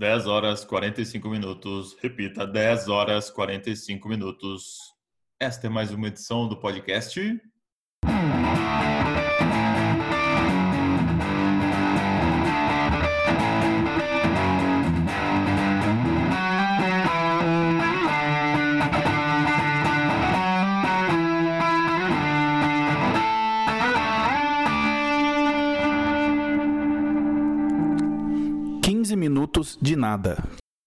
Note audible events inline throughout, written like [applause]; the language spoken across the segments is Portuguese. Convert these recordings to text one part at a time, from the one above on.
10 horas 45 minutos. Repita, 10 horas 45 minutos. Esta é mais uma edição do podcast. 15 minutos de nada.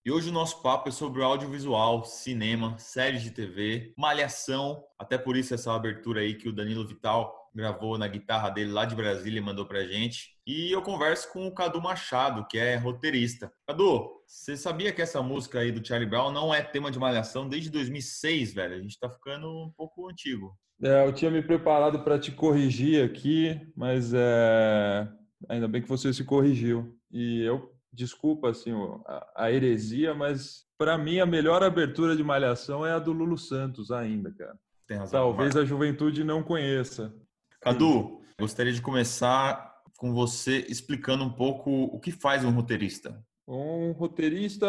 E hoje o nosso papo é sobre o audiovisual, cinema, séries de TV, malhação. Até por isso essa abertura aí que o Danilo Vital gravou na guitarra dele lá de Brasília e mandou pra gente. E eu converso com o Cadu Machado, que é roteirista. Cadu, você sabia que essa música aí do Charlie Brown não é tema de malhação desde 2006, velho? A gente tá ficando um pouco antigo. É, eu tinha me preparado para te corrigir aqui, mas é... ainda bem que você se corrigiu. E eu desculpa assim a, a heresia, mas para mim a melhor abertura de Malhação é a do Lulu Santos ainda, cara. Tem razão. Talvez a juventude não conheça. Cadu, gostaria de começar com você explicando um pouco o que faz um roteirista. Um roteirista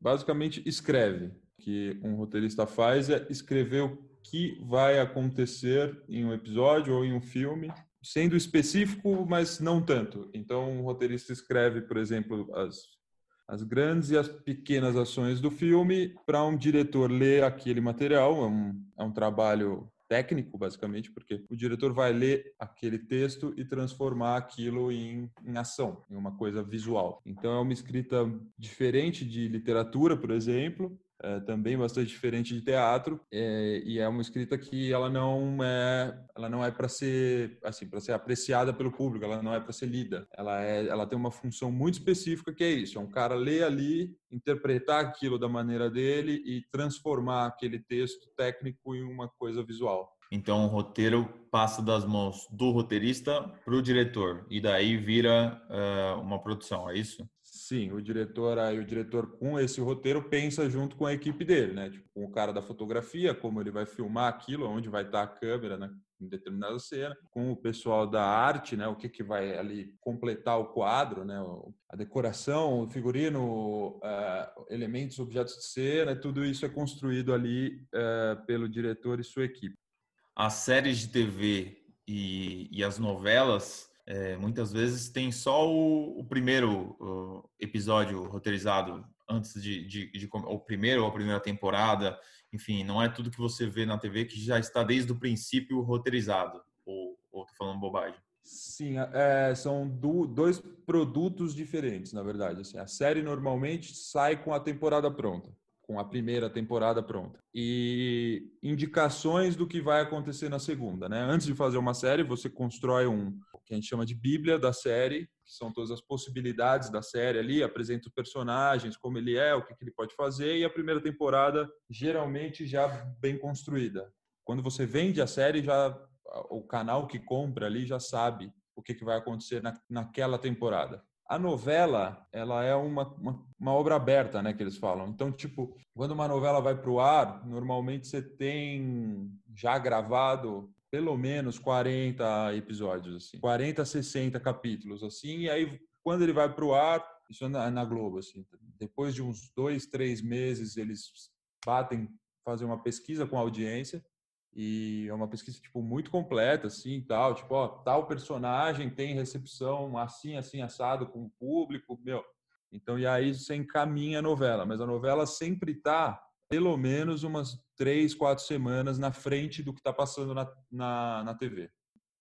basicamente escreve. O que um roteirista faz é escrever o que vai acontecer em um episódio ou em um filme sendo específico, mas não tanto. Então, o roteirista escreve, por exemplo, as, as grandes e as pequenas ações do filme para um diretor ler aquele material. É um, é um trabalho técnico, basicamente, porque o diretor vai ler aquele texto e transformar aquilo em, em ação, em uma coisa visual. Então, é uma escrita diferente de literatura, por exemplo, é, também bastante diferente de teatro é, e é uma escrita que ela não é ela não é para ser assim para ser apreciada pelo público ela não é para ser lida. Ela é ela tem uma função muito específica que é isso é um cara ler ali interpretar aquilo da maneira dele e transformar aquele texto técnico em uma coisa visual. Então o roteiro passa das mãos do roteirista para o diretor e daí vira uh, uma produção é isso Sim, o diretor aí, o diretor com esse roteiro pensa junto com a equipe dele, né? Tipo, com o cara da fotografia, como ele vai filmar aquilo, onde vai estar a câmera, né? Em determinada cena, com o pessoal da arte, né? O que que vai ali completar o quadro, né? A decoração, o figurino, uh, elementos, objetos de cena, tudo isso é construído ali uh, pelo diretor e sua equipe. As séries de TV e, e as novelas é, muitas vezes tem só o, o primeiro o episódio roteirizado antes de, de, de, o primeiro ou a primeira temporada, enfim, não é tudo que você vê na TV que já está desde o princípio roteirizado, ou, ou tô falando bobagem? Sim, é, são do, dois produtos diferentes, na verdade. Assim, a série normalmente sai com a temporada pronta com a primeira temporada pronta. E indicações do que vai acontecer na segunda, né? Antes de fazer uma série, você constrói um que a gente chama de bíblia da série, que são todas as possibilidades da série ali, apresenta os personagens, como ele é, o que, que ele pode fazer, e a primeira temporada geralmente já bem construída. Quando você vende a série, já o canal que compra ali já sabe o que, que vai acontecer na, naquela temporada. A novela, ela é uma, uma, uma, obra aberta, né, que eles falam. Então, tipo, quando uma novela vai para o ar, normalmente você tem já gravado pelo menos 40 episódios, assim. 40, 60 capítulos, assim. E aí, quando ele vai para o ar, isso é na, na Globo, assim. Depois de uns dois, três meses, eles batem, fazem uma pesquisa com a audiência e é uma pesquisa tipo muito completa assim tal tipo ó tal personagem tem recepção assim assim assado com o público meu então e aí você encaminha a novela mas a novela sempre tá pelo menos umas três quatro semanas na frente do que está passando na, na, na TV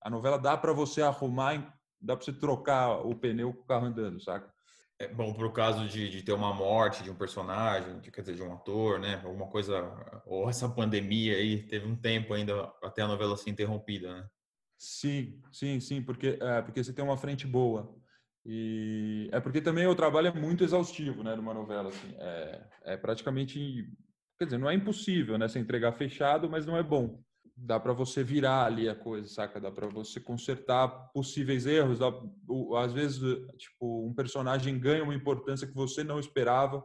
a novela dá para você arrumar dá para você trocar o pneu com o carro andando saca é, bom, para o caso de, de, ter uma morte de um personagem, de, quer dizer, de um ator, né? Alguma coisa, ou essa pandemia aí, teve um tempo ainda até a novela ser interrompida, né? Sim, sim, sim, porque, é, porque você tem uma frente boa. E é porque também o trabalho é muito exaustivo, né, numa novela, assim. É, é praticamente, quer dizer, não é impossível, né, você entregar fechado, mas não é bom dá para você virar ali a coisa, saca? Dá para você consertar possíveis erros. Dá, às vezes, tipo, um personagem ganha uma importância que você não esperava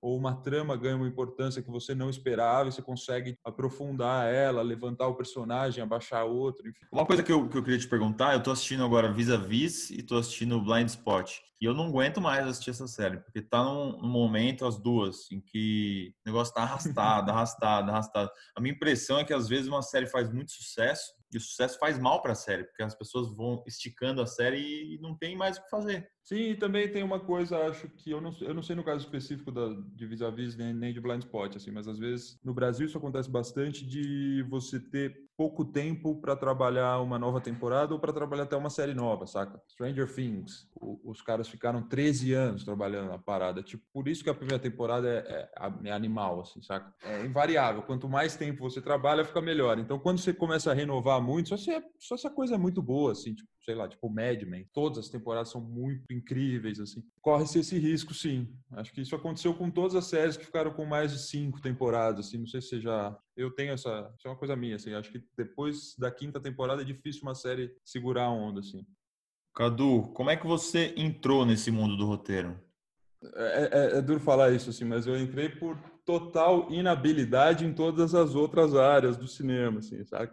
ou uma trama ganha uma importância que você não esperava e você consegue aprofundar ela, levantar o personagem, abaixar outro, enfim. Uma coisa que eu, que eu queria te perguntar, eu tô assistindo agora Vis-a-Vis e tô assistindo Blind Spot. E eu não aguento mais assistir essa série, porque tá num, num momento, as duas, em que o negócio tá arrastado, [laughs] arrastado, arrastado. A minha impressão é que às vezes uma série faz muito sucesso e o sucesso faz mal para a série, porque as pessoas vão esticando a série e não tem mais o que fazer. Sim, e também tem uma coisa, acho que eu não, eu não sei no caso específico da, de vis-a-vis nem, nem de blind spot, assim, mas às vezes no Brasil isso acontece bastante de você ter pouco tempo para trabalhar uma nova temporada ou para trabalhar até uma série nova, saca? Stranger Things, o, os caras ficaram 13 anos trabalhando na parada, tipo, por isso que a primeira temporada é, é, é animal, assim, saca? É invariável, quanto mais tempo você trabalha, fica melhor. Então, quando você começa a renovar muito, só se, é, só se a coisa é muito boa, assim, tipo, sei lá, tipo Mad Men, todas as temporadas são muito incríveis, assim. Corre-se esse risco, sim. Acho que isso aconteceu com todas as séries que ficaram com mais de cinco temporadas, assim. Não sei se você já... Eu tenho essa... Isso é uma coisa minha, assim. Acho que depois da quinta temporada é difícil uma série segurar a onda, assim. Cadu, como é que você entrou nesse mundo do roteiro? É, é, é, duro falar isso, assim, mas eu entrei por total inabilidade em todas as outras áreas do cinema, assim, sabe?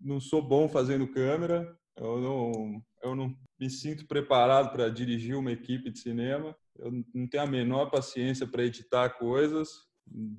Não sou bom fazendo câmera, eu não, eu não me sinto preparado para dirigir uma equipe de cinema. Eu não tenho a menor paciência para editar coisas.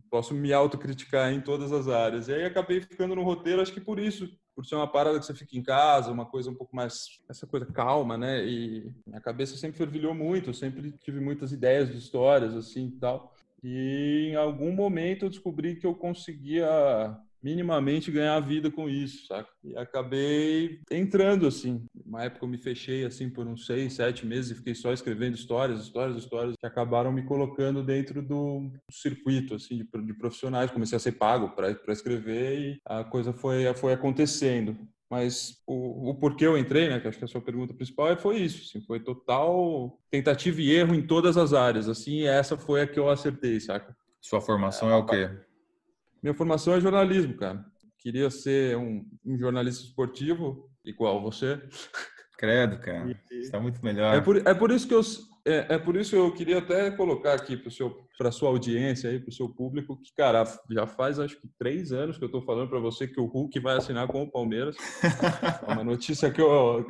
Posso me autocriticar em todas as áreas. E aí acabei ficando no roteiro, acho que por isso, por ser uma parada que você fica em casa, uma coisa um pouco mais essa coisa calma, né? E minha cabeça sempre fervilhou muito, eu sempre tive muitas ideias de histórias assim e tal. E em algum momento eu descobri que eu conseguia minimamente ganhar vida com isso, saca? E acabei entrando, assim. Uma época eu me fechei, assim, por uns seis, sete meses e fiquei só escrevendo histórias, histórias, histórias, que acabaram me colocando dentro do circuito, assim, de, de profissionais. Comecei a ser pago para escrever e a coisa foi, foi acontecendo. Mas o, o porquê eu entrei, né, que acho que a sua pergunta principal, é, foi isso, assim, foi total tentativa e erro em todas as áreas, assim, essa foi a que eu acertei, saca? Sua formação é, é o quê? Minha formação é jornalismo, cara. Queria ser um, um jornalista esportivo, igual você. [laughs] Credo, cara. Está muito melhor. É por, é por isso que eu é, é por isso que eu queria até colocar aqui para seu para sua audiência aí, para o seu público, que cara, já faz acho que três anos que eu estou falando para você que o Hulk vai assinar com o Palmeiras. [laughs] é uma notícia que eu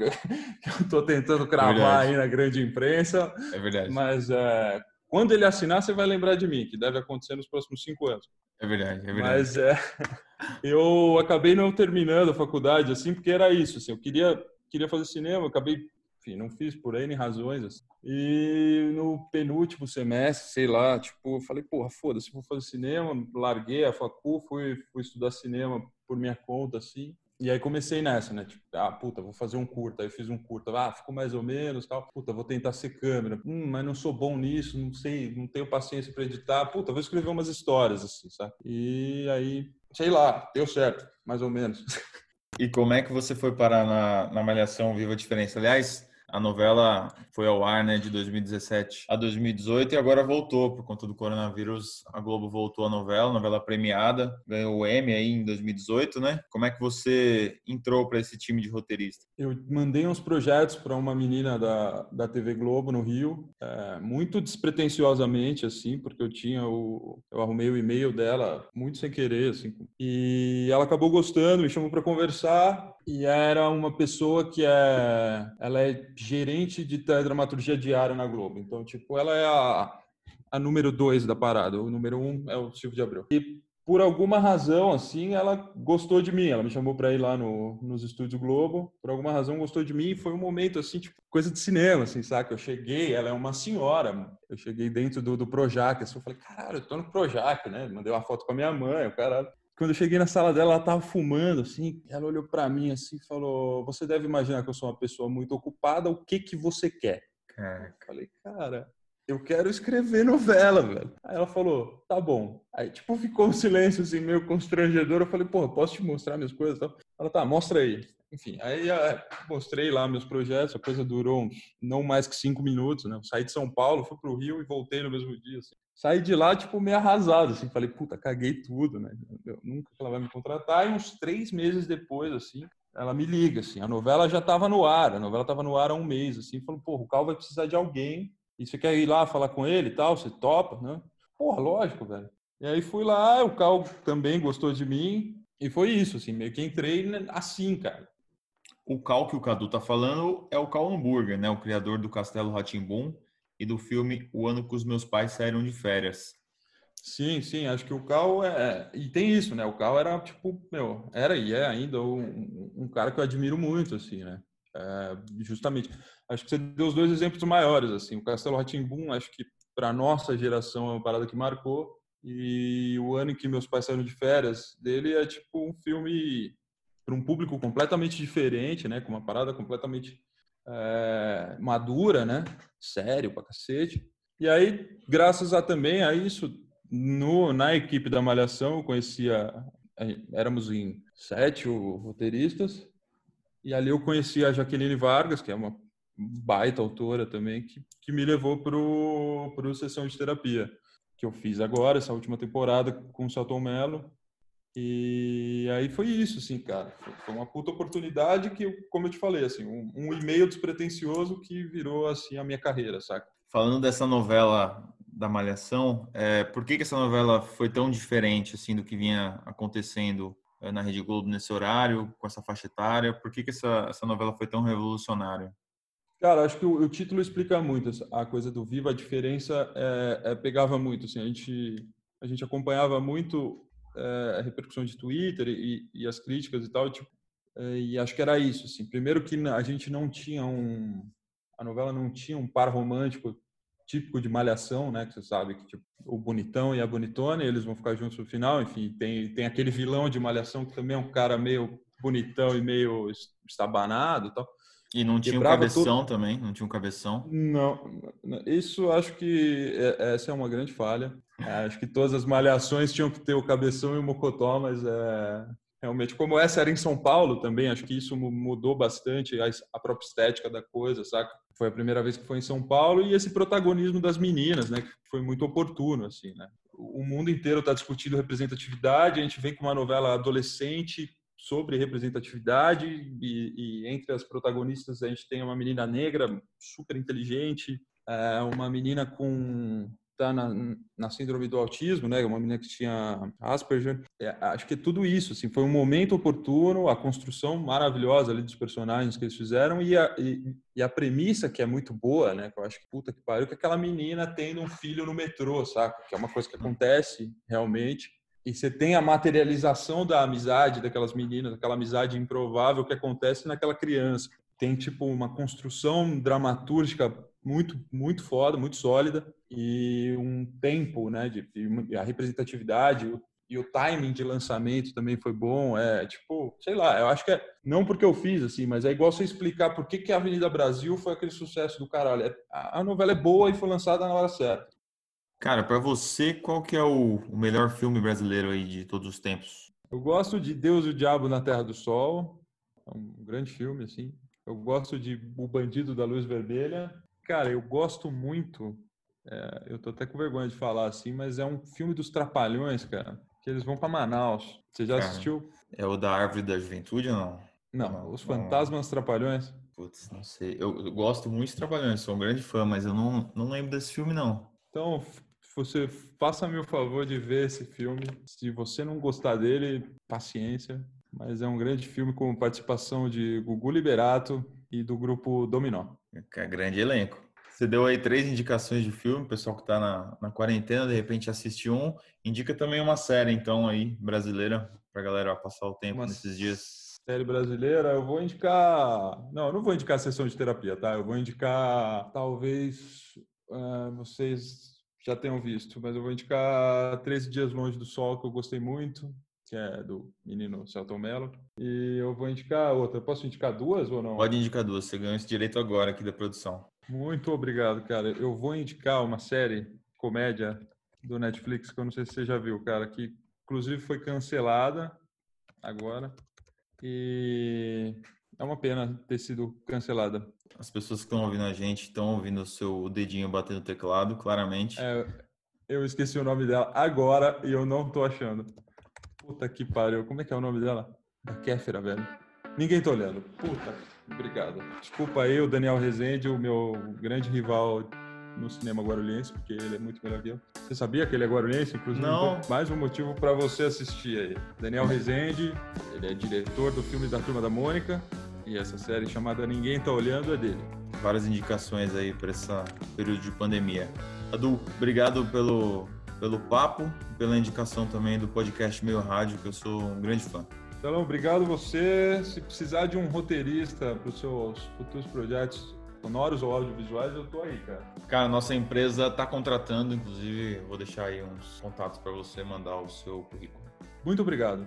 estou tentando cravar é aí na grande imprensa. É verdade. Mas é, quando ele assinar, você vai lembrar de mim, que deve acontecer nos próximos cinco anos. É verdade, é verdade. Mas é, [laughs] eu acabei não terminando a faculdade, assim, porque era isso, assim, eu queria, queria fazer cinema, acabei, enfim, não fiz por N razões, assim. E no penúltimo semestre, sei lá, tipo, eu falei, porra, foda-se, vou fazer cinema, larguei a facu, fui, fui estudar cinema por minha conta, assim. E aí comecei nessa, né? Tipo, ah, puta, vou fazer um curta. Aí fiz um curta, ah, ficou mais ou menos, tal. Puta, vou tentar ser câmera. Hum, mas não sou bom nisso, não sei, não tenho paciência para editar. Puta, vou escrever umas histórias assim, sabe? E aí, sei lá, deu certo, mais ou menos. [laughs] E como é que você foi parar na, na Malhação Viva a Diferença? Aliás, a novela foi ao ar né, de 2017 a 2018 e agora voltou por conta do coronavírus. A Globo voltou a novela, novela premiada, ganhou o Emmy aí em 2018, né? Como é que você entrou para esse time de roteirista? Eu mandei uns projetos para uma menina da, da TV Globo no Rio, é, muito despretensiosamente, assim, porque eu tinha o. Eu arrumei o e-mail dela muito sem querer, assim. E ela acabou gostando, me chamou para conversar e era uma pessoa que é. Ela é gerente de dramaturgia diária na Globo. Então, tipo, ela é a, a número dois da parada. O número um é o Silvio de Abreu. E por alguma razão, assim, ela gostou de mim. Ela me chamou para ir lá no, nos estúdios Globo. Por alguma razão, gostou de mim. E foi um momento, assim, tipo, coisa de cinema, assim, saca? Eu cheguei, ela é uma senhora. Eu cheguei dentro do, do Projac, assim, eu falei, caralho, eu tô no Projac, né? Mandei uma foto com a minha mãe, o caralho. Quando eu cheguei na sala dela, ela tava fumando, assim. Ela olhou para mim, assim, e falou: Você deve imaginar que eu sou uma pessoa muito ocupada. O que que você quer? Caraca. Eu falei, cara, eu quero escrever novela, velho. Aí ela falou, tá bom. Aí, tipo, ficou um silêncio, assim, meio constrangedor. Eu falei, pô, posso te mostrar minhas coisas? Ela, tá, mostra aí. Enfim, aí é, mostrei lá meus projetos. A coisa durou não mais que cinco minutos, né? Eu saí de São Paulo, fui pro Rio e voltei no mesmo dia, assim. Saí de lá, tipo, meio arrasado, assim. Falei, puta, caguei tudo, né? Eu, nunca ela vai me contratar. E uns três meses depois, assim, ela me liga, assim. A novela já tava no ar. A novela tava no ar há um mês, assim. Falou, pô, o Cal vai precisar de alguém. E você quer ir lá falar com ele e tal? Você topa, né? porra, lógico, velho. E aí fui lá, o Cal também gostou de mim. E foi isso, assim, meio que entrei assim, cara. O Cal que o Cadu tá falando é o Cal Hamburger, né? O criador do Castelo Ratimbum e do filme O Ano que os Meus Pais Saíram de Férias. Sim, sim, acho que o Cal é. E tem isso, né? O Cal era, tipo, meu, era e é ainda um, um cara que eu admiro muito, assim, né? É, justamente. Acho que você deu os dois exemplos maiores, assim. O Castelo Ratimbum, acho que para nossa geração é uma parada que marcou. E o ano em que meus pais saíram de férias dele é tipo um filme para um público completamente diferente, né? Com uma parada completamente é, madura, né? Sério pra cacete. E aí, graças a também a isso, no, na equipe da Malhação, eu conhecia, éramos em sete roteiristas, e ali eu conheci a Jaqueline Vargas, que é uma baita autora também, que, que me levou para o Sessão de Terapia, que eu fiz agora, essa última temporada com o Celton Mello. E aí foi isso, assim, cara. Foi uma puta oportunidade que, como eu te falei, assim, um, um e-mail despretensioso que virou, assim, a minha carreira, saca? Falando dessa novela da Malhação, é, por que, que essa novela foi tão diferente, assim, do que vinha acontecendo eh, na Rede Globo nesse horário, com essa faixa etária? Por que, que essa, essa novela foi tão revolucionária? Cara, acho que o, o título explica muito a coisa do Viva. A diferença é, é, pegava muito. Assim, a, gente, a gente acompanhava muito é, a repercussão de Twitter e, e as críticas e tal. Tipo, é, e acho que era isso. Assim. Primeiro que a gente não tinha um... A novela não tinha um par romântico típico de malhação, né? Que você sabe que tipo, o bonitão e a bonitona, eles vão ficar juntos no final. Enfim, tem, tem aquele vilão de malhação que também é um cara meio bonitão e meio estabanado e tal. E não tinha um cabeção também? Não tinha um cabeção? Não, isso acho que é, essa é uma grande falha. É, acho que todas as malhações tinham que ter o cabeção e o mocotó, mas é, realmente, como essa era em São Paulo também, acho que isso mudou bastante a, a própria estética da coisa, saca? Foi a primeira vez que foi em São Paulo e esse protagonismo das meninas, né, que foi muito oportuno, assim, né? O mundo inteiro está discutindo representatividade, a gente vem com uma novela adolescente sobre representatividade e, e, entre as protagonistas a gente tem uma menina negra super inteligente, é, uma menina com tá na, na síndrome do autismo, né? Uma menina que tinha Asperger. É, acho que tudo isso, assim, foi um momento oportuno, a construção maravilhosa ali dos personagens que eles fizeram e a, e, e a premissa que é muito boa, né? Que eu acho que puta que pariu, que é aquela menina tendo um filho no metrô, saca? Que é uma coisa que acontece realmente. E você tem a materialização da amizade daquelas meninas, aquela amizade improvável que acontece naquela criança. Tem tipo uma construção dramatúrgica muito muito foda, muito sólida e um tempo, né, de, de a representatividade o, e o timing de lançamento também foi bom. É tipo, sei lá, eu acho que é não porque eu fiz assim, mas é igual você explicar por que, que a Avenida Brasil foi aquele sucesso do caralho. É, a, a novela é boa e foi lançada na hora certa. Cara, para você, qual que é o, o melhor filme brasileiro aí de todos os tempos? Eu gosto de Deus e o Diabo na Terra do Sol. É um grande filme, assim. Eu gosto de O Bandido da Luz Vermelha. Cara, eu gosto muito. É, eu tô até com vergonha de falar assim, mas é um filme dos Trapalhões, cara. Que eles vão para Manaus. Você já cara, assistiu? É o da Árvore da Juventude ou não? Não, não Os Fantasmas não. Trapalhões. Putz, não sei. Eu, eu, gosto muito de Trapalhões, sou um grande fã, mas eu não, não lembro desse filme, não. Então, você faça-me o favor de ver esse filme. Se você não gostar dele, paciência. Mas é um grande filme com participação de Gugu Liberato e do grupo Dominó. É grande elenco. Você deu aí três indicações de filme, o pessoal que está na, na quarentena, de repente assiste um. Indica também uma série, então, aí, brasileira, para a galera passar o tempo uma nesses dias. Série brasileira, eu vou indicar. Não, eu não vou indicar sessão de terapia, tá? Eu vou indicar, talvez, uh, vocês já tenham visto, mas eu vou indicar 13 Dias Longe do Sol, que eu gostei muito, que é do menino Celton Mello. E eu vou indicar outra. Posso indicar duas ou não? Pode indicar duas, você ganhou esse direito agora aqui da produção. Muito obrigado, cara. Eu vou indicar uma série, comédia, do Netflix, que eu não sei se você já viu, cara, que inclusive foi cancelada agora. E é uma pena ter sido cancelada. As pessoas que estão ouvindo a gente estão ouvindo o seu dedinho batendo no teclado, claramente. É, eu esqueci o nome dela agora e eu não tô achando. Puta que pariu. Como é que é o nome dela? Da Kéfera, velho. Ninguém tá olhando. Puta, obrigado. Desculpa aí o Daniel Rezende, o meu grande rival no cinema guarulhense, porque ele é muito melhor que eu. Você sabia que ele é guarulhense? Inclusive, Não. mais um motivo para você assistir aí. Daniel Rezende, ele é diretor do filme da Turma da Mônica, e essa série chamada Ninguém Tá Olhando é dele. Várias indicações aí para esse período de pandemia. Adu, obrigado pelo, pelo papo, pela indicação também do podcast Meio Rádio, que eu sou um grande fã. Então, obrigado você. Se precisar de um roteirista para os seus futuros projetos sonoros ou audiovisuais, eu tô aí, cara. Cara, nossa empresa está contratando, inclusive, vou deixar aí uns contatos para você mandar o seu currículo. Muito obrigado.